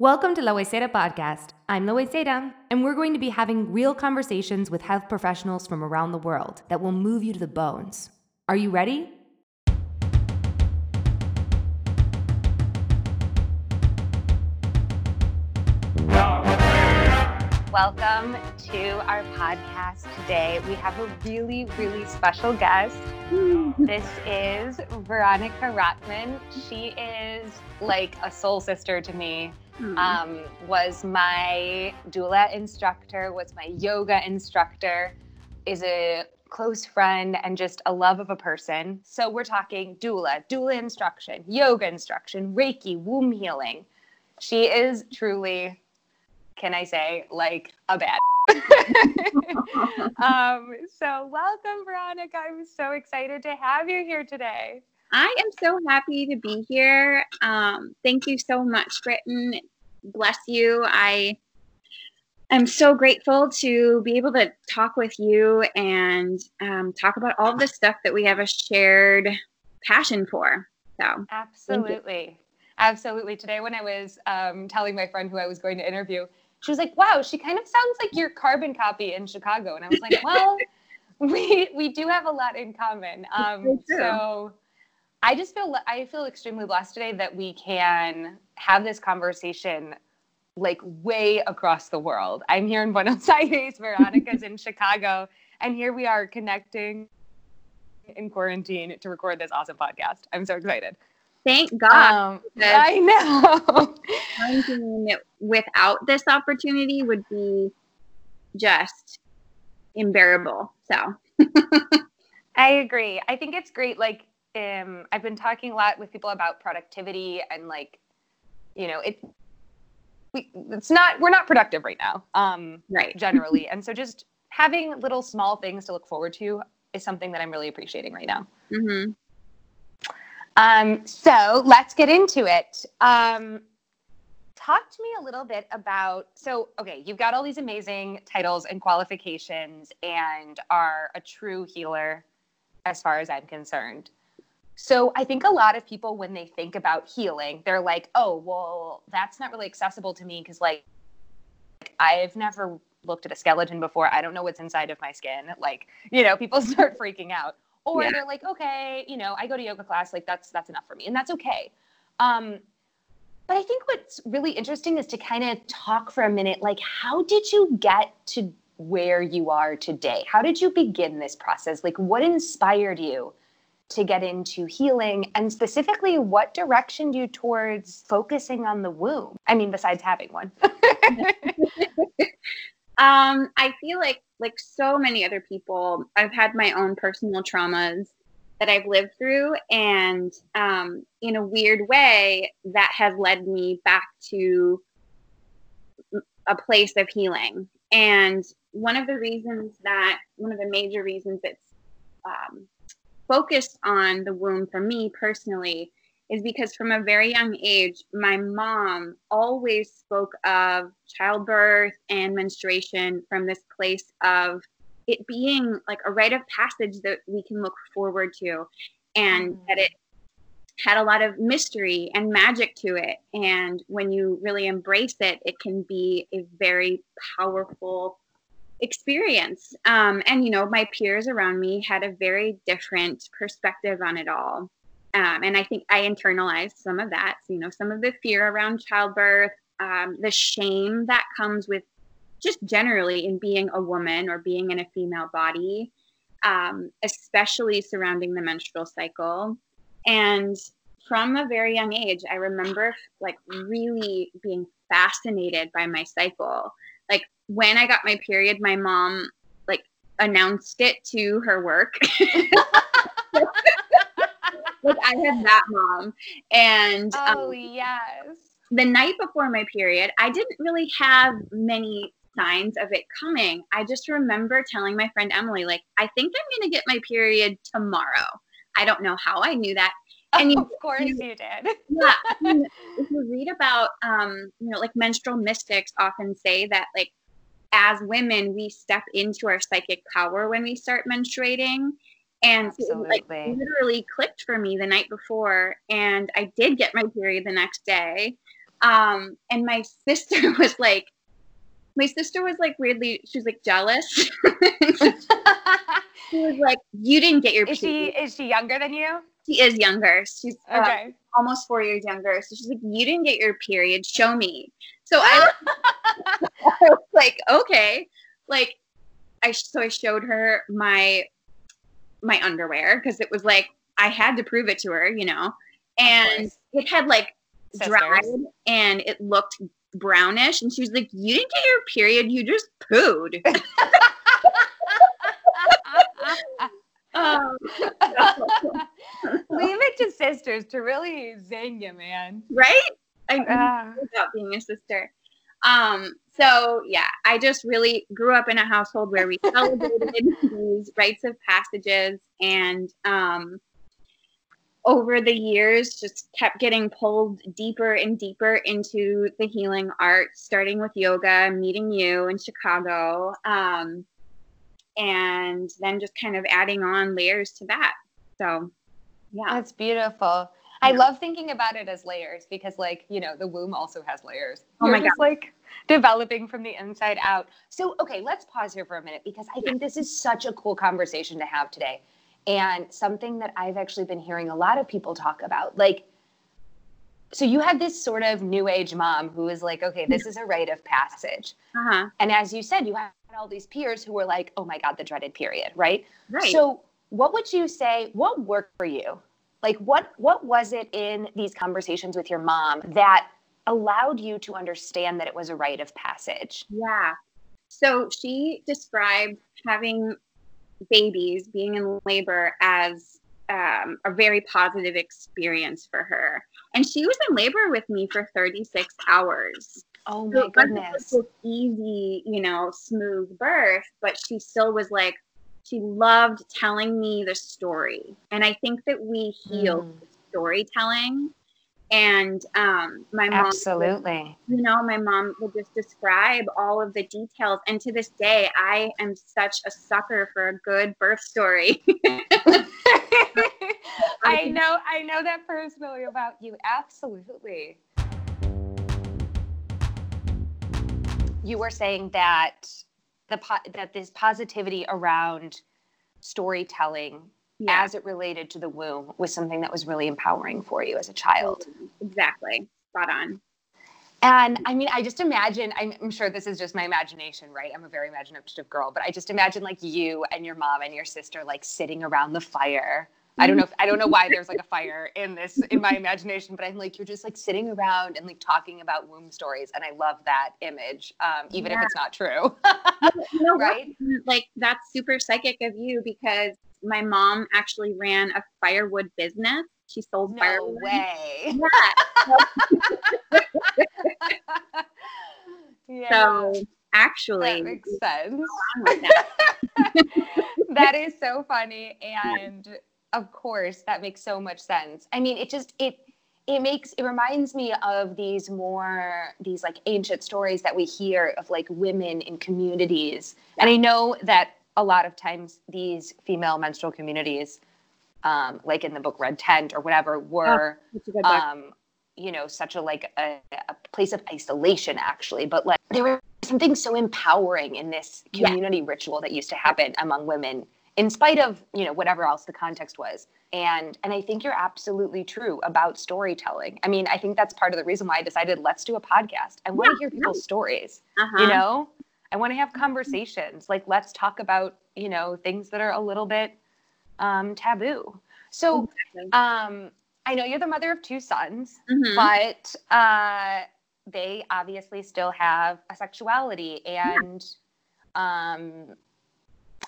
Welcome to La Huesera Podcast. I'm La Huesera, and we're going to be having real conversations with health professionals from around the world that will move you to the bones. Are you ready? Welcome to our podcast today. We have a really, really special guest. this is Veronica Rottman. She is like a soul sister to me. Mm-hmm. Um, was my doula instructor, was my yoga instructor, is a close friend and just a love of a person. So we're talking doula, doula instruction, yoga instruction, Reiki, womb healing. She is truly can I say, like a bad. um, so, welcome, Veronica. I'm so excited to have you here today. I am so happy to be here. Um, thank you so much, Britton. Bless you. I am so grateful to be able to talk with you and um, talk about all the stuff that we have a shared passion for. So, absolutely. Absolutely. Today, when I was um, telling my friend who I was going to interview, she was like, "Wow, she kind of sounds like your carbon copy in Chicago." And I was like, "Well, we we do have a lot in common." Um, so I just feel I feel extremely blessed today that we can have this conversation like way across the world. I'm here in Buenos Aires, Veronica's in Chicago, and here we are connecting in quarantine to record this awesome podcast. I'm so excited. Thank God. Um, I know. without this opportunity would be just unbearable. So I agree. I think it's great. Like, um, I've been talking a lot with people about productivity and like, you know, it. We, it's not. We're not productive right now. Um, right. Generally, and so just having little small things to look forward to is something that I'm really appreciating right now. Mm-hmm. Um, so let's get into it. Um, talk to me a little bit about so okay you've got all these amazing titles and qualifications and are a true healer as far as i'm concerned. So i think a lot of people when they think about healing they're like oh well that's not really accessible to me because like i've never looked at a skeleton before. I don't know what's inside of my skin. Like you know people start freaking out or yeah. they're like okay you know i go to yoga class like that's that's enough for me and that's okay. Um, but i think what's really interesting is to kind of talk for a minute like how did you get to where you are today? How did you begin this process? Like what inspired you to get into healing? And specifically what directioned you towards focusing on the womb? I mean besides having one um i feel like like so many other people, I've had my own personal traumas that I've lived through. And um, in a weird way, that has led me back to a place of healing. And one of the reasons that, one of the major reasons it's um, focused on the womb for me personally is because from a very young age, my mom always spoke of childbirth and menstruation from this place of it being like a rite of passage that we can look forward to, and mm. that it had a lot of mystery and magic to it. And when you really embrace it, it can be a very powerful experience. Um, and, you know, my peers around me had a very different perspective on it all. Um, and I think I internalized some of that. So, you know, some of the fear around childbirth, um, the shame that comes with just generally in being a woman or being in a female body, um, especially surrounding the menstrual cycle. And from a very young age, I remember like really being fascinated by my cycle. Like when I got my period, my mom like announced it to her work. like I had that mom. And oh um, yes. The night before my period, I didn't really have many signs of it coming. I just remember telling my friend Emily, like, I think I'm gonna get my period tomorrow. I don't know how I knew that. And you, of course you, you did. yeah. if you read about um, you know, like menstrual mystics often say that like as women, we step into our psychic power when we start menstruating and Absolutely. it like literally clicked for me the night before, and I did get my period the next day. Um, and my sister was like, my sister was like weirdly, she was like jealous. she was like, "You didn't get your." Is she is she younger than you? She is younger. She's uh, okay. Uh, almost four years younger. So she's like, "You didn't get your period. Show me." So I, I was like, "Okay." Like, I so I showed her my my underwear because it was like I had to prove it to her, you know, and it had like Sisters. dried and it looked brownish, and she was like, "You didn't get your period. You just pooed." um, Leave it to sisters to really zing you, man. Right? I uh, about being a sister. Um, so yeah, I just really grew up in a household where we celebrated these rites of passages and um, over the years just kept getting pulled deeper and deeper into the healing art, starting with yoga, meeting you in Chicago, um, and then just kind of adding on layers to that. So, yeah. That's beautiful. I love thinking about it as layers because, like, you know, the womb also has layers. Oh You're my just, God. like developing from the inside out. So, okay, let's pause here for a minute because I think this is such a cool conversation to have today and something that I've actually been hearing a lot of people talk about. Like, so you had this sort of new age mom who was like, okay, this is a rite of passage. Uh-huh. And as you said, you had all these peers who were like, oh my God, the dreaded period, right? Right. So what would you say, what worked for you? Like what what was it in these conversations with your mom that allowed you to understand that it was a rite of passage? Yeah. So she described having babies, being in labor, as um, a very positive experience for her. And she was in labor with me for 36 hours. Oh my so goodness. It easy, you know, smooth birth, but she still was like, she loved telling me the story. And I think that we heal mm. storytelling and um, my mom, absolutely, would, you know, my mom would just describe all of the details. And to this day, I am such a sucker for a good birth story. I know, I know that personally about you. Absolutely. You were saying that the po- that this positivity around storytelling yeah. as it related to the womb was something that was really empowering for you as a child. Exactly. Spot on. And I mean, I just imagine, I'm, I'm, sure this is just my imagination, right? I'm a very imaginative girl, but I just imagine like you and your mom and your sister like sitting around the fire. I don't know if I don't know why there's like a fire in this in my imagination, but I'm like you're just like sitting around and like talking about womb stories, and I love that image, um, even yeah. if it's not true. you know, right? Like that's super psychic of you because my mom actually ran a firewood business. She sold no firewood. way. Yeah. yeah. So actually, that makes sense. That is so funny, and of course, that makes so much sense. I mean, it just it it makes it reminds me of these more these like ancient stories that we hear of like women in communities and i know that a lot of times these female menstrual communities, um, like in the book Red Tent or whatever, were, oh, um, you know, such a like a, a, place of isolation actually. But like there was something so empowering in this community yeah. ritual that used to happen among women, in spite of you know whatever else the context was. And and I think you're absolutely true about storytelling. I mean, I think that's part of the reason why I decided let's do a podcast. I want to hear people's stories. Uh-huh. You know, I want to have conversations. Like, let's talk about, you know, things that are a little bit um, taboo. So, um, I know you're the mother of two sons, mm-hmm. but uh, they obviously still have a sexuality and yeah. um,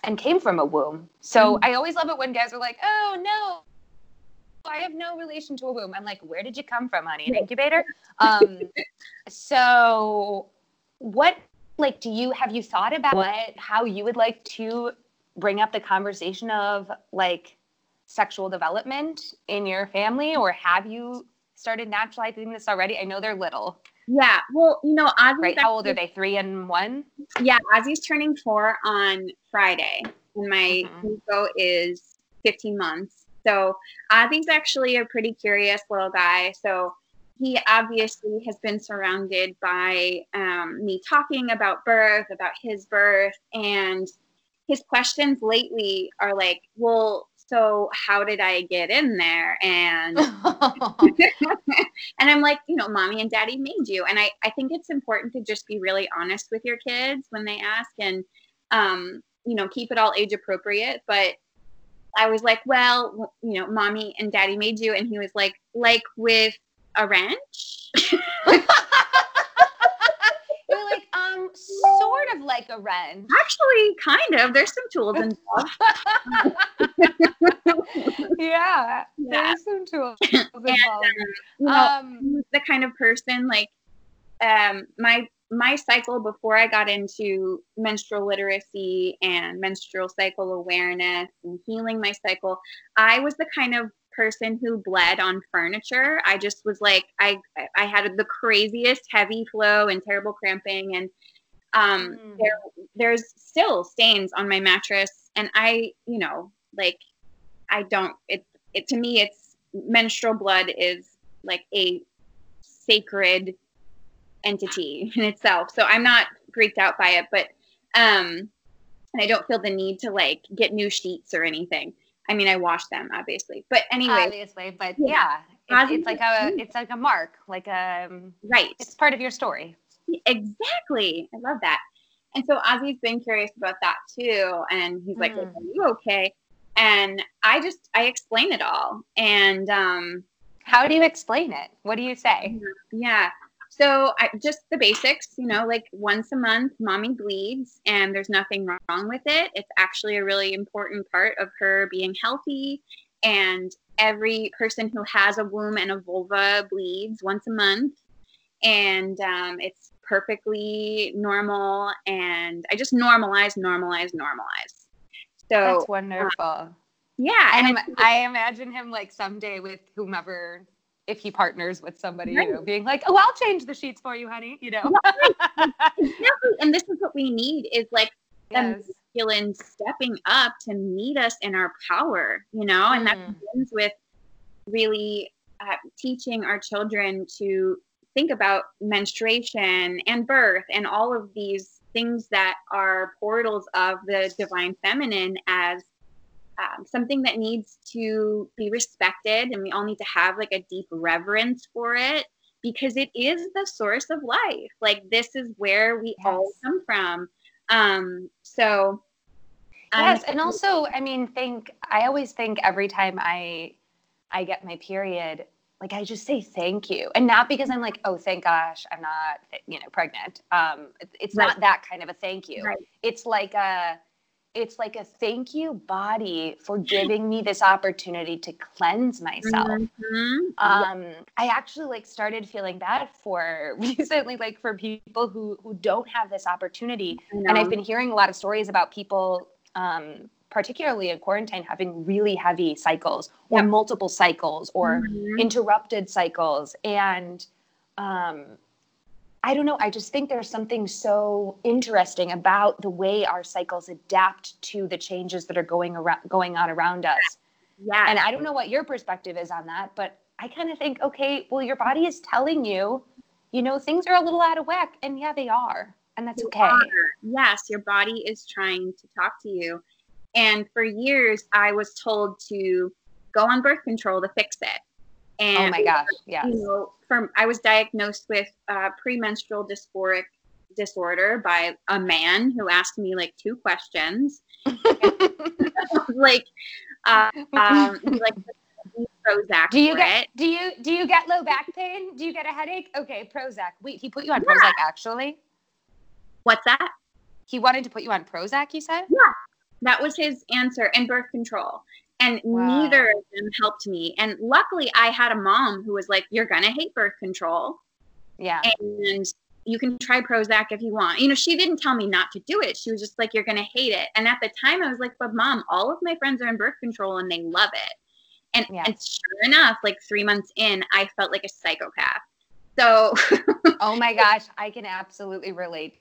and came from a womb. So mm-hmm. I always love it when guys are like, "Oh no, I have no relation to a womb." I'm like, "Where did you come from, honey? An incubator?" um, so what like do you have you thought about what how you would like to bring up the conversation of like sexual development in your family or have you started naturalizing this already i know they're little yeah well you know Ozzy's right how old are they? Three and one? Yeah ozzy's turning four on friday and my mm is 15 months. So ozzy's actually a pretty curious little guy so he obviously has been surrounded by um, me talking about birth, about his birth, and his questions lately are like, well, so how did I get in there? And and I'm like, you know, mommy and daddy made you. And I, I think it's important to just be really honest with your kids when they ask and um, you know, keep it all age appropriate. But I was like, well, you know, mommy and daddy made you. And he was like, like with a wrench. You're like, sort of like a wrench. Actually, kind of. There's some tools involved. yeah, there's some tools involved. And, um, you know, um, the kind of person like um, my my cycle before I got into menstrual literacy and menstrual cycle awareness and healing my cycle, I was the kind of person who bled on furniture. I just was like I I had the craziest heavy flow and terrible cramping and um mm. there there's still stains on my mattress and I, you know, like I don't it it to me it's menstrual blood is like a sacred entity in itself. So I'm not freaked out by it, but um and I don't feel the need to like get new sheets or anything. I mean, I wash them obviously, but anyway, obviously, but yeah, yeah it's, it's, like a it's like a mark, like a um, right. It's part of your story. Exactly, I love that. And so Ozzy's been curious about that too, and he's like, mm. "Are you okay?" And I just I explain it all, and um, how do you explain it? What do you say? Yeah. So I, just the basics, you know, like once a month, mommy bleeds, and there's nothing wrong with it. It's actually a really important part of her being healthy. And every person who has a womb and a vulva bleeds once a month, and um, it's perfectly normal. And I just normalize, normalize, normalize. So that's wonderful. Uh, yeah, and, I imagine him like someday with whomever if he partners with somebody, right. you know, being like, "Oh, I'll change the sheets for you, honey," you know. exactly. And this is what we need is like yes. masculine stepping up to meet us in our power, you know, and that mm. begins with really uh, teaching our children to think about menstruation and birth and all of these things that are portals of the divine feminine as um, something that needs to be respected and we all need to have like a deep reverence for it because it is the source of life like this is where we yes. all come from um so yes and also i mean think i always think every time i i get my period like i just say thank you. And not because i'm like oh thank gosh i'm not you know pregnant. Um it's right. not that kind of a thank you. Right. it's like a it's like a thank you body for giving me this opportunity to cleanse myself. Mm-hmm. um i actually like started feeling bad for recently like for people who who don't have this opportunity. And i've been hearing a lot of stories about people um particularly in quarantine having really heavy cycles or yep. multiple cycles or mm-hmm. interrupted cycles and um I don't know. I just think there's something so interesting about the way our cycles adapt to the changes that are going around going on around us. Yeah. And I don't know what your perspective is on that, but I kind of think, okay, well, your body is telling you, you know, things are a little out of whack, and yeah, they are, and that's okay. Are. Yes, your body is trying to talk to you. And for years, I was told to go on birth control to fix it. And oh my gosh, yeah. You know, from I was diagnosed with uh, premenstrual dysphoric disorder by a man who asked me like two questions, like, uh, um, like Prozac. Do you get it. do you do you get low back pain? Do you get a headache? Okay, Prozac. Wait, he put you on yeah. Prozac actually. What's that? He wanted to put you on Prozac. You said. Yeah, that was his answer and birth control. And wow. neither of them helped me. And luckily i had a mom who was like you're gonna hate birth control. Yeah. And you can try prozac if you want. You know she didn't tell me not to do it. She was just like you're gonna hate it. And at the time i was like but mom all of my friends are in birth control and they love it. And, yeah. and sure enough like three months in i felt like a psychopath. So oh my gosh. I can absolutely relate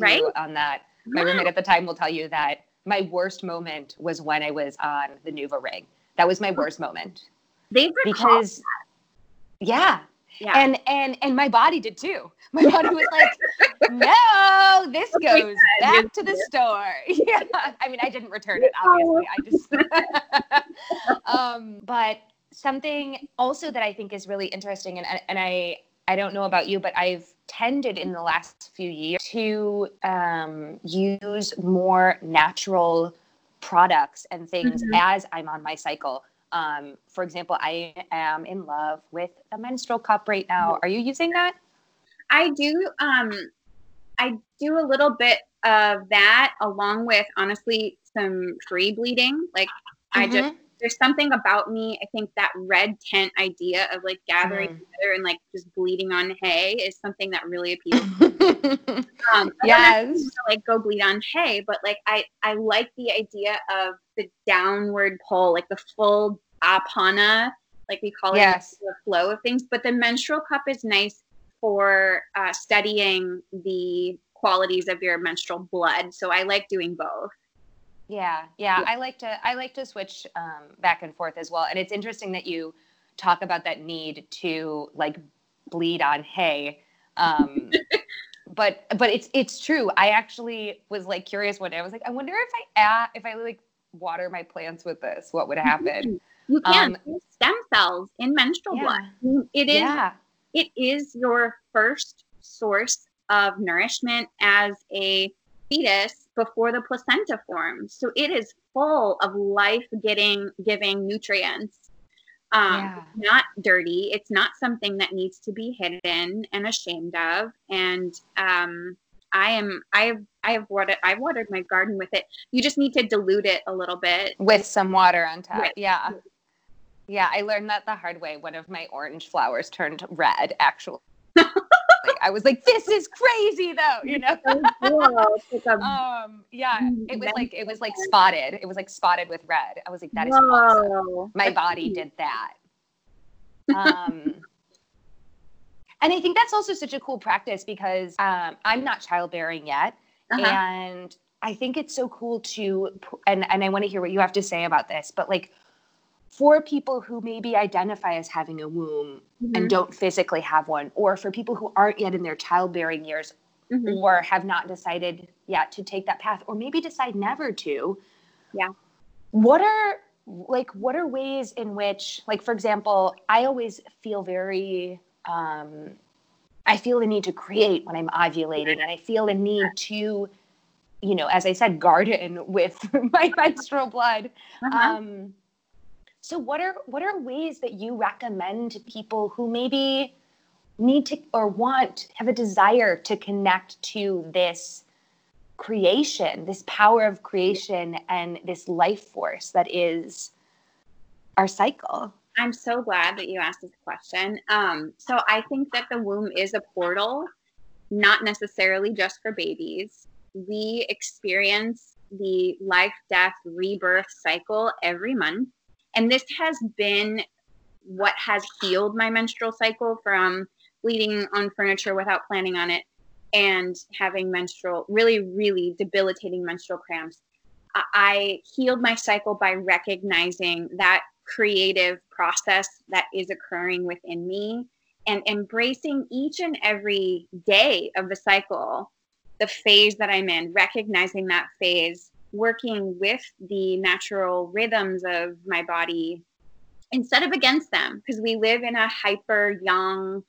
right on that my roommate at the time will tell you that my worst moment was when I was on the NuvaRing. That was my worst moment. They because that. yeah, Yeah. And and and my body did too. My body was like, no, this goes back to the store. Yeah. I mean, I didn't return it, obviously. I just um, but something also that I think is really interesting and and I I don't know about you, but I've tended in the last few years to um, use more natural products and things mm-hmm. as I'm on my cycle. Um, for example, I am in love with a menstrual cup right now. Are you using that? I do. Um, I do a little bit of that along with honestly some free bleeding. Like mm-hmm. I just there's something about me. I think that red tent idea of like gathering mm. together and like just bleeding on hay is something that really appeals. To me. Um, yes, like go bleed on hay, but like I I like the idea of the downward pull, like the full apana, like we call yes. it, the flow of things. But the menstrual cup is nice for uh, studying the qualities of your menstrual blood. So I like doing both. Yeah, yeah, I like to I like to switch um, back and forth as well, and it's interesting that you talk about that need to like bleed on hay. Um, but but it's it's true. I actually was like curious one day. I was like, I wonder if I add, if I like water my plants with this, what would happen? You can um, stem cells in menstrual yeah. blood. It is yeah. it is your first source of nourishment as a fetus before the placenta forms. So it is full of life getting giving nutrients. Um, yeah. not dirty. It's not something that needs to be hidden and ashamed of. And um, I am I have I have watered I've watered my garden with it. You just need to dilute it a little bit with some water on top. Right. Yeah. Yeah, I learned that the hard way. One of my orange flowers turned red actually. I was like, this is crazy though, you know? um, yeah, it was like, it was like spotted. It was like spotted with red. I was like, that is Whoa. awesome. My body did that. Um, and I think that's also such a cool practice because um, I'm not childbearing yet. Uh-huh. And I think it's so cool to, and, and I want to hear what you have to say about this, but like for people who maybe identify as having a womb mm-hmm. and don't physically have one, or for people who aren't yet in their childbearing years mm-hmm. or have not decided yet to take that path, or maybe decide never to. Yeah. What are like what are ways in which like for example i always feel very um i feel the need to create when i'm ovulating and i feel the need to you know as i said garden with my menstrual blood uh-huh. um so what are what are ways that you recommend to people who maybe need to or want have a desire to connect to this creation, this power of creation and this life force that is our cycle? I'm so glad that you asked this question. Um, so I think that the womb is a portal, not necessarily just for babies. We experience the life, death, rebirth cycle every month. And this has been what has healed my menstrual cycle from bleeding on furniture without planning on it and having menstrual, really, really debilitating menstrual cramps. I healed my cycle by recognizing that creative process that is occurring within me and embracing each and every day of the cycle, the phase that I'm in, recognizing that phase working with the natural rhythms of my body instead of against them because we live in a hyper yang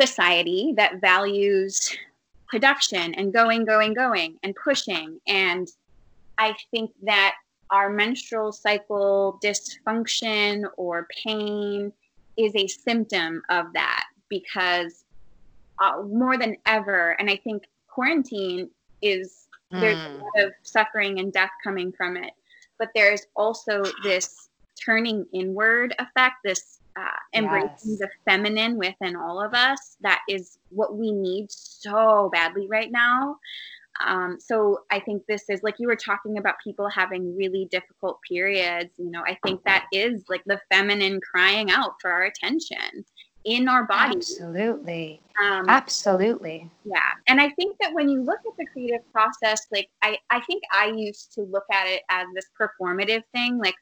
society that values production and going going going and pushing. And i think that our menstrual cycle dysfunction or pain is a symptom of that because uh, more than ever and i think quarantine is there's a mm. lot of suffering and death coming from it. But there's also this turning inward effect, this uh, embracing yes. the feminine within all of us. That is what we need so badly right now. Um, so I think this is like you were talking about people having really difficult periods. You know, I think that is like the feminine crying out for our attention in our body. Absolutely. Um, Absolutely. Yeah. And I think that when you look at the creative process, like I, I think I used to look at it as this performative thing. Like,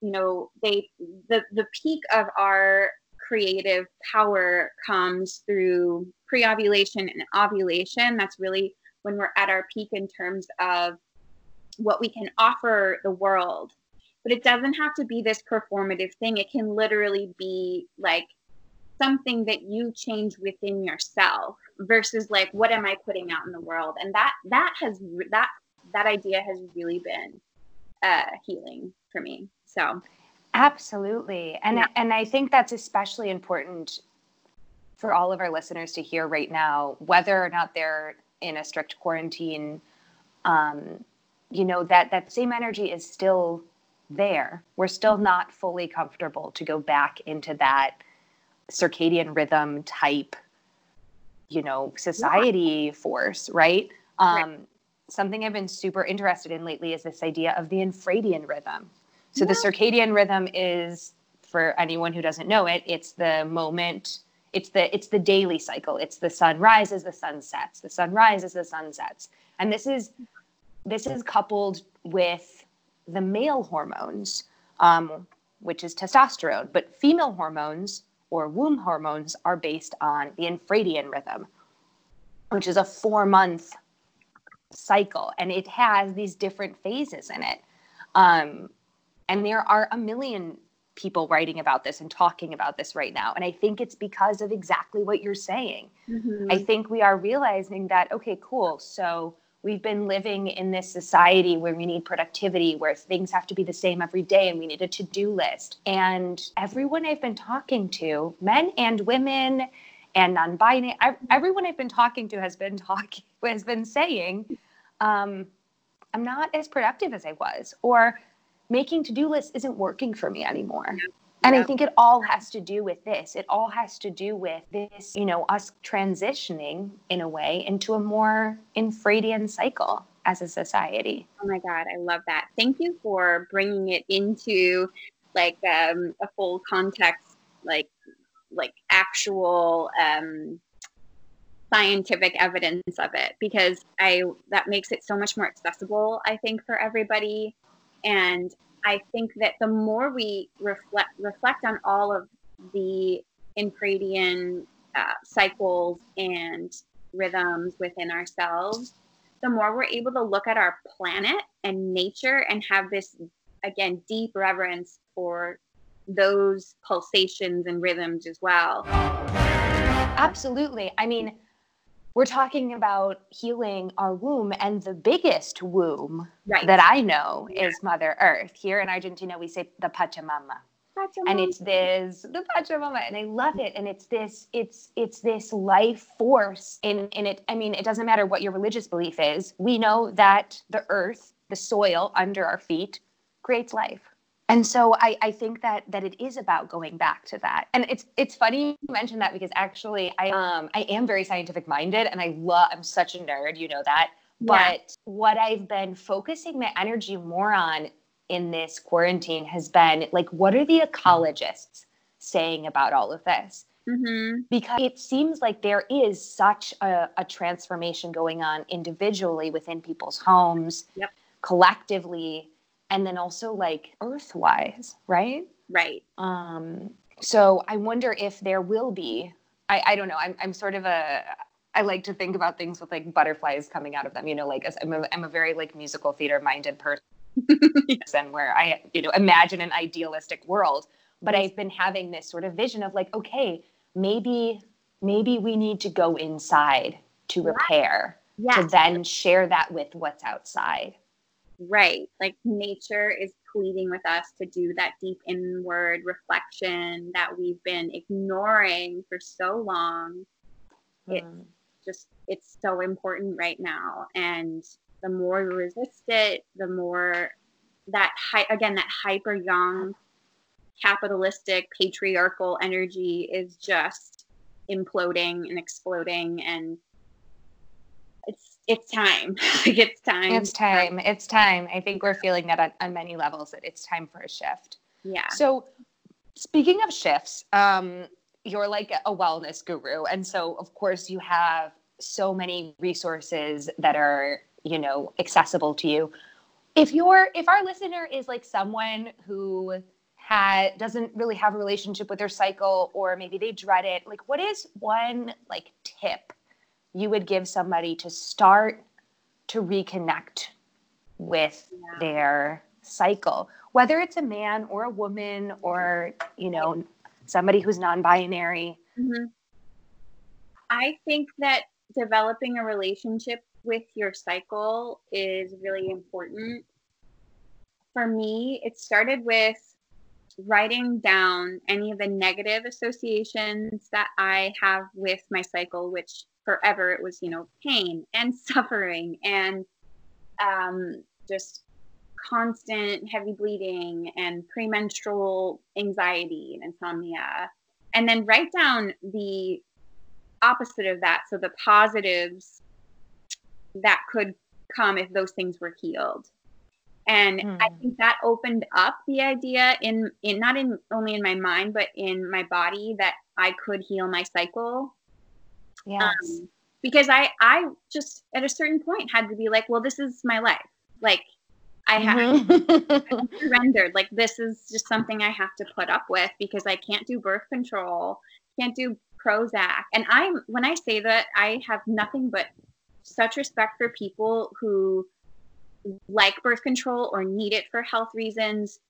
you know, they the the peak of our creative power comes through pre-ovulation and ovulation. That's really when we're at our peak in terms of what we can offer the world. But it doesn't have to be this performative thing. It can literally be like something that you change within yourself versus like what am I putting out in the world? And that that has that that idea has really been uh, healing for me. So absolutely, and yeah. and I think that's especially important for all of our listeners to hear right now, whether or not they're in a strict quarantine. Um, you know that that same energy is still there. We're still not fully comfortable to go back into that circadian rhythm type, you know, society yeah. force, right? Um, right. Something I've been super interested in lately is this idea of the infradian rhythm. So yeah. the circadian rhythm is, for anyone who doesn't know it, it's the moment it's the it's the daily cycle it's the sun rises the sun sets the sun rises the sun sets and this is this is coupled with the male hormones um, which is testosterone but female hormones or womb hormones are based on the infradian rhythm which is a four month cycle and it has these different phases in it um, and there are a million people writing about this and talking about this right now. And I think it's because of exactly what you're saying. Mm-hmm. I think we are realizing that, okay, cool. So we've been living in this society where we need productivity, where things have to be the same every day and we need a to do list. And everyone I've been talking to, men and women, and non-binary everyone i've been talking to has been talking has been saying um, i'm not as productive as i was or making to-do lists isn't working for me anymore. And I think it all has to do with this. It all has to do with this, you know, us transitioning in a way into a more infradian cycle as a society. Oh my God, I love that. Thank you for bringing it into like um, a full context, like like actual um, scientific evidence of it, because I that makes it so much more accessible. I think for everybody and I think that the more we reflect reflect on all of the infradian uh, cycles and rhythms within ourselves, the more we're able to look at our planet and nature and have this again deep reverence for those pulsations and rhythms as well. Absolutely. I mean, we're talking about healing our womb and the biggest womb right. that i know yeah. is mother earth here in argentina we say the pachamama. pachamama and it's this the pachamama and i love it and it's this it's it's this life force in in it i mean it doesn't matter what your religious belief is we know that the earth the soil under our feet creates life and so I, I think that that it is about going back to that and it's it's funny you mentioned that because actually i um i am very scientific minded and i love i'm such a nerd you know that but what i've been focusing my energy more on in this quarantine has been like what are the ecologists saying about all of this mm-hmm. because it seems like there is such a, a transformation going on individually within people's homes yep. collectively and then also like earthwise, right? Right. Um so i wonder if there will be i i don't know i'm, I'm sort of a i like to think about things with like butterflies coming out of them you know like i'm a, I'm a very like musical theater minded person and where i you know imagine an idealistic world but i've been having this sort of vision of like okay maybe maybe we need to go inside to repair to then share that with what's outside right. Like nature is pleading with us to do that deep inward reflection that we've been ignoring for so long. Mm. It's just, it's so important right now. And the more we resist it, the more that, hi- again, that hyper yang, capitalistic, patriarchal energy is just imploding and exploding and it's time. like it's time. It's time. It's time. I think we're feeling that on, on many levels that it's time for a shift. Yeah. So speaking of shifts, um, you're like a wellness guru. And so of course you have so many resources that are, you know, accessible to you. If you're if our listener is like someone who had doesn't really have a relationship with their cycle or maybe they dread it like what is one like tip you would give somebody to start to reconnect with yeah. their cycle whether it's a man or a woman or you know somebody who's non-binary mm-hmm. i think that developing a relationship with your cycle is really important for me it started with writing down any of the negative associations that I have with my cycle, which forever it was, you know, pain and suffering and um, just constant heavy bleeding and premenstrual anxiety and insomnia. And then write down the opposite of that. So the positives that could come if those things were healed and mm. i think that opened up the idea in in not in only in my mind but in my body that i could heal my cycle yes. Um, because i i just at a certain point had to be like well this is my life like i have mm-hmm. surrendered like this is just something i have to put up with because i can't do birth control can't do prozac and i'm when i say that i have nothing but such respect for people who like birth control or need it for health reasons.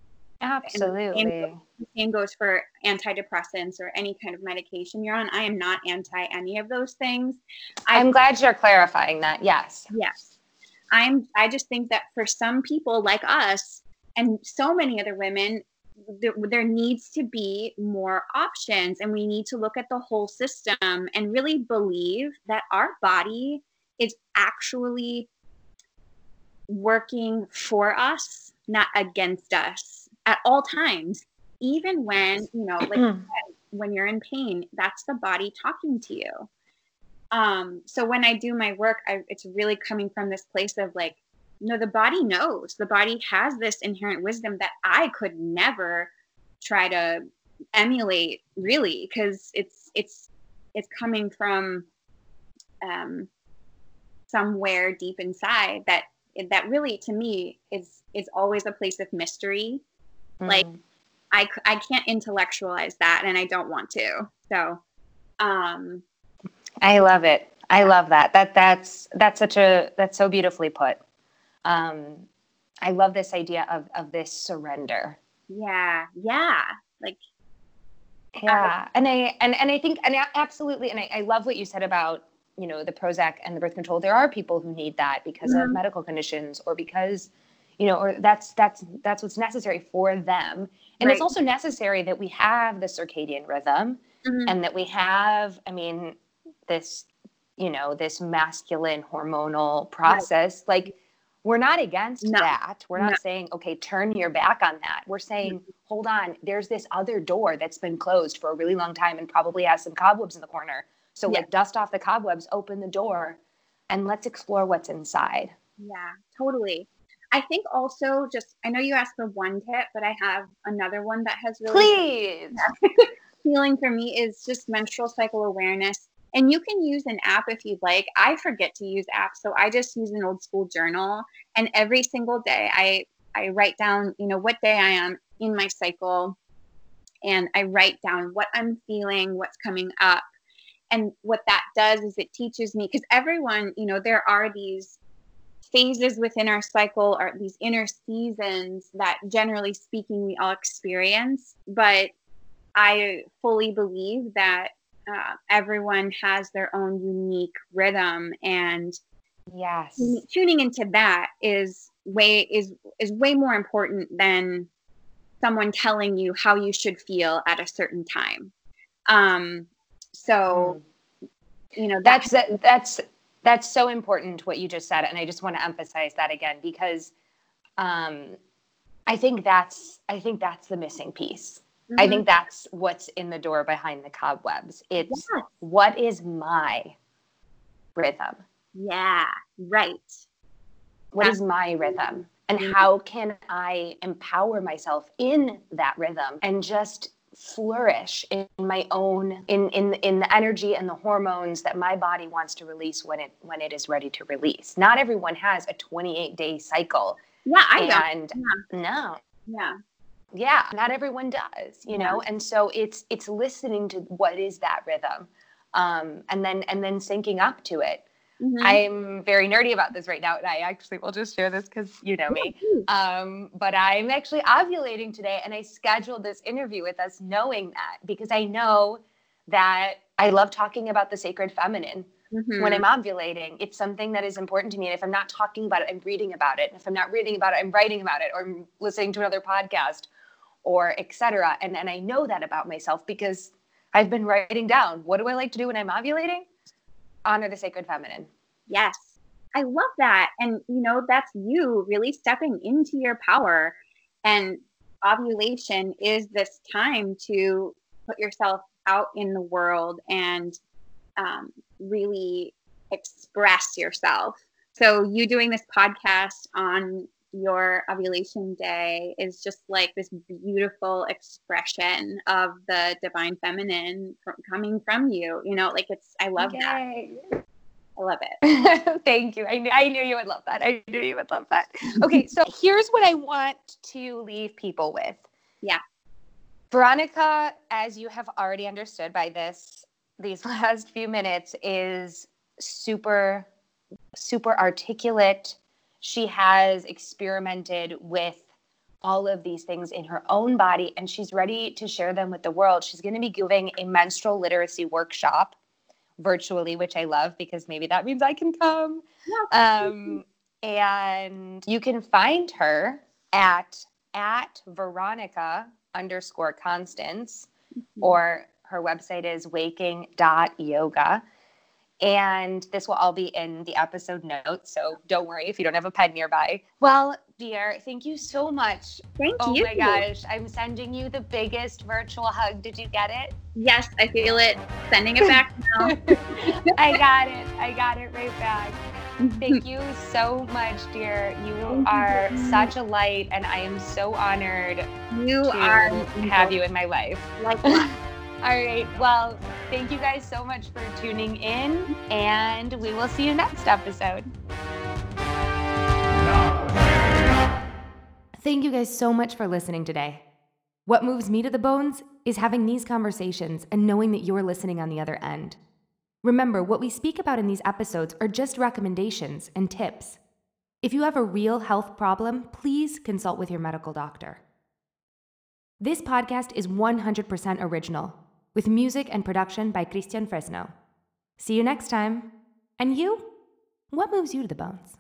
Absolutely. And the same goes for antidepressants or any kind of medication you're on. I am not anti any of those things. I'm I, glad you're clarifying that. Yes. Yes. I'm I just think that for some people like us and so many other women there, there needs to be more options and we need to look at the whole system and really believe that our body is actually working for us, not against us at all times. Even when, you know, like mm. when you're in pain, that's the body talking to you. Um, so when I do my work, I, it's really coming from this place of like, no, the body knows. The body has this inherent wisdom that I could never try to emulate, really, because it's it's it's coming from um, somewhere deep inside that that really to me is is always a place of mystery mm-hmm. like I, I can't intellectualize that and i don't want to. So um i love it. I love that. That that's that's such a that's so beautifully put. Um i love this idea of of this surrender. Yeah yeah. Like yeah. and i and and i think and I, absolutely and I, I love what you said about you know the prozac and the birth control. There are people who need that because mm-hmm. of medical conditions or because you know or that's that's that's what's necessary for them and right. it's also necessary that we have the circadian rhythm mm-hmm. and that we have i mean this you know this masculine hormonal process right. like we're not against no. that we're not no. saying okay turn your back on that we're saying mm-hmm. hold on there's this other door that's been closed for a really long time and probably has some cobwebs in the corner so yeah. like dust off the cobwebs, open the door, and let's explore what's inside. Yeah, totally. I think also just I know you asked for one tip, but I have another one that has really please healing for me is just menstrual cycle awareness. And you can use an app if you'd like. I forget to use apps, so I just use an old school journal. And every single day, I I write down, you know, what day I am in my cycle, and I write down what I'm feeling, what's coming up, and what that does is it teaches me because everyone you know there are these phases within our cycle are these inner seasons that generally speaking we all experience. But i fully believe that uh, everyone has their own unique rhythm and yes. tuning into that is way is is way more important than someone telling you how you should feel at a certain time. Um so, mm. you know, that's that, that's that's so important what you just said, and I just want to emphasize that again because um, I think that's I think that's the missing piece. Mm-hmm. I think that's what's in the door behind the cobwebs. It's yes. what is my rhythm? Yeah, right. What that's- is my rhythm? And mm-hmm. how can I empower myself in that rhythm and just flourish in my own in in in the energy and the hormones that my body wants to release when it when it is ready to release. Not everyone has a 28 day cycle. Yeah, I and yeah. no. Yeah. Yeah, not everyone does, you know, and so it's it's listening to what is that rhythm, um, and then and then syncing up to it. Mm-hmm. I'm very nerdy about this right now, and I actually will just share this because you know me. Um, but I'm actually ovulating today, and I scheduled this interview with us knowing that because I know that I love talking about the sacred feminine. Mm-hmm. When I'm ovulating, it's something that is important to me. And if I'm not talking about it, I'm reading about it. And if I'm not reading about it, I'm writing about it or I'm listening to another podcast or etc. And and I know that about myself because I've been writing down what do I like to do when I'm ovulating? Honor the sacred feminine. Yes. I love that. And, you know, that's you really stepping into your power. And ovulation is this time to put yourself out in the world and um, really express yourself. So, you doing this podcast on your ovulation day is just like this beautiful expression of the divine feminine from, coming from you. You know, like it's, I love Yay. that. I love it. Thank you. I knew, I knew you would love that. I knew you would love that. Okay, so here's what I want to leave people with. Yeah. Veronica, as you have already understood by this, these last few minutes, is super, super articulate, she has experimented with all of these things in her own body and she's ready to share them with the world. She's going to be giving a menstrual literacy workshop virtually, which I love because maybe that means I can come. Um, and you can find her at at Veronica underscore Constance, mm-hmm. or her website is waking.yoga. And this will all be in the episode notes. So don't worry if you don't have a pen nearby. Well, dear, thank you so much. Thank oh you. Oh my gosh. I'm sending you the biggest virtual hug. Did you get it? Yes, I feel it. Sending it back now. I got it. I got it right back. Thank you so much, dear. You are such a light, and I am so honored you to are have you in my life. Likewise. All right. Well, thank you guys so much for tuning in, and we will see you next episode. Thank you guys so much for listening today. What moves me to the bones is having these conversations and knowing that you're listening on the other end. Remember, what we speak about in these episodes are just recommendations and tips. If you have a real health problem, please consult with your medical doctor. This podcast is 100% original with music and production by Christian Fresno. See you next time. And you? What moves you to the bones?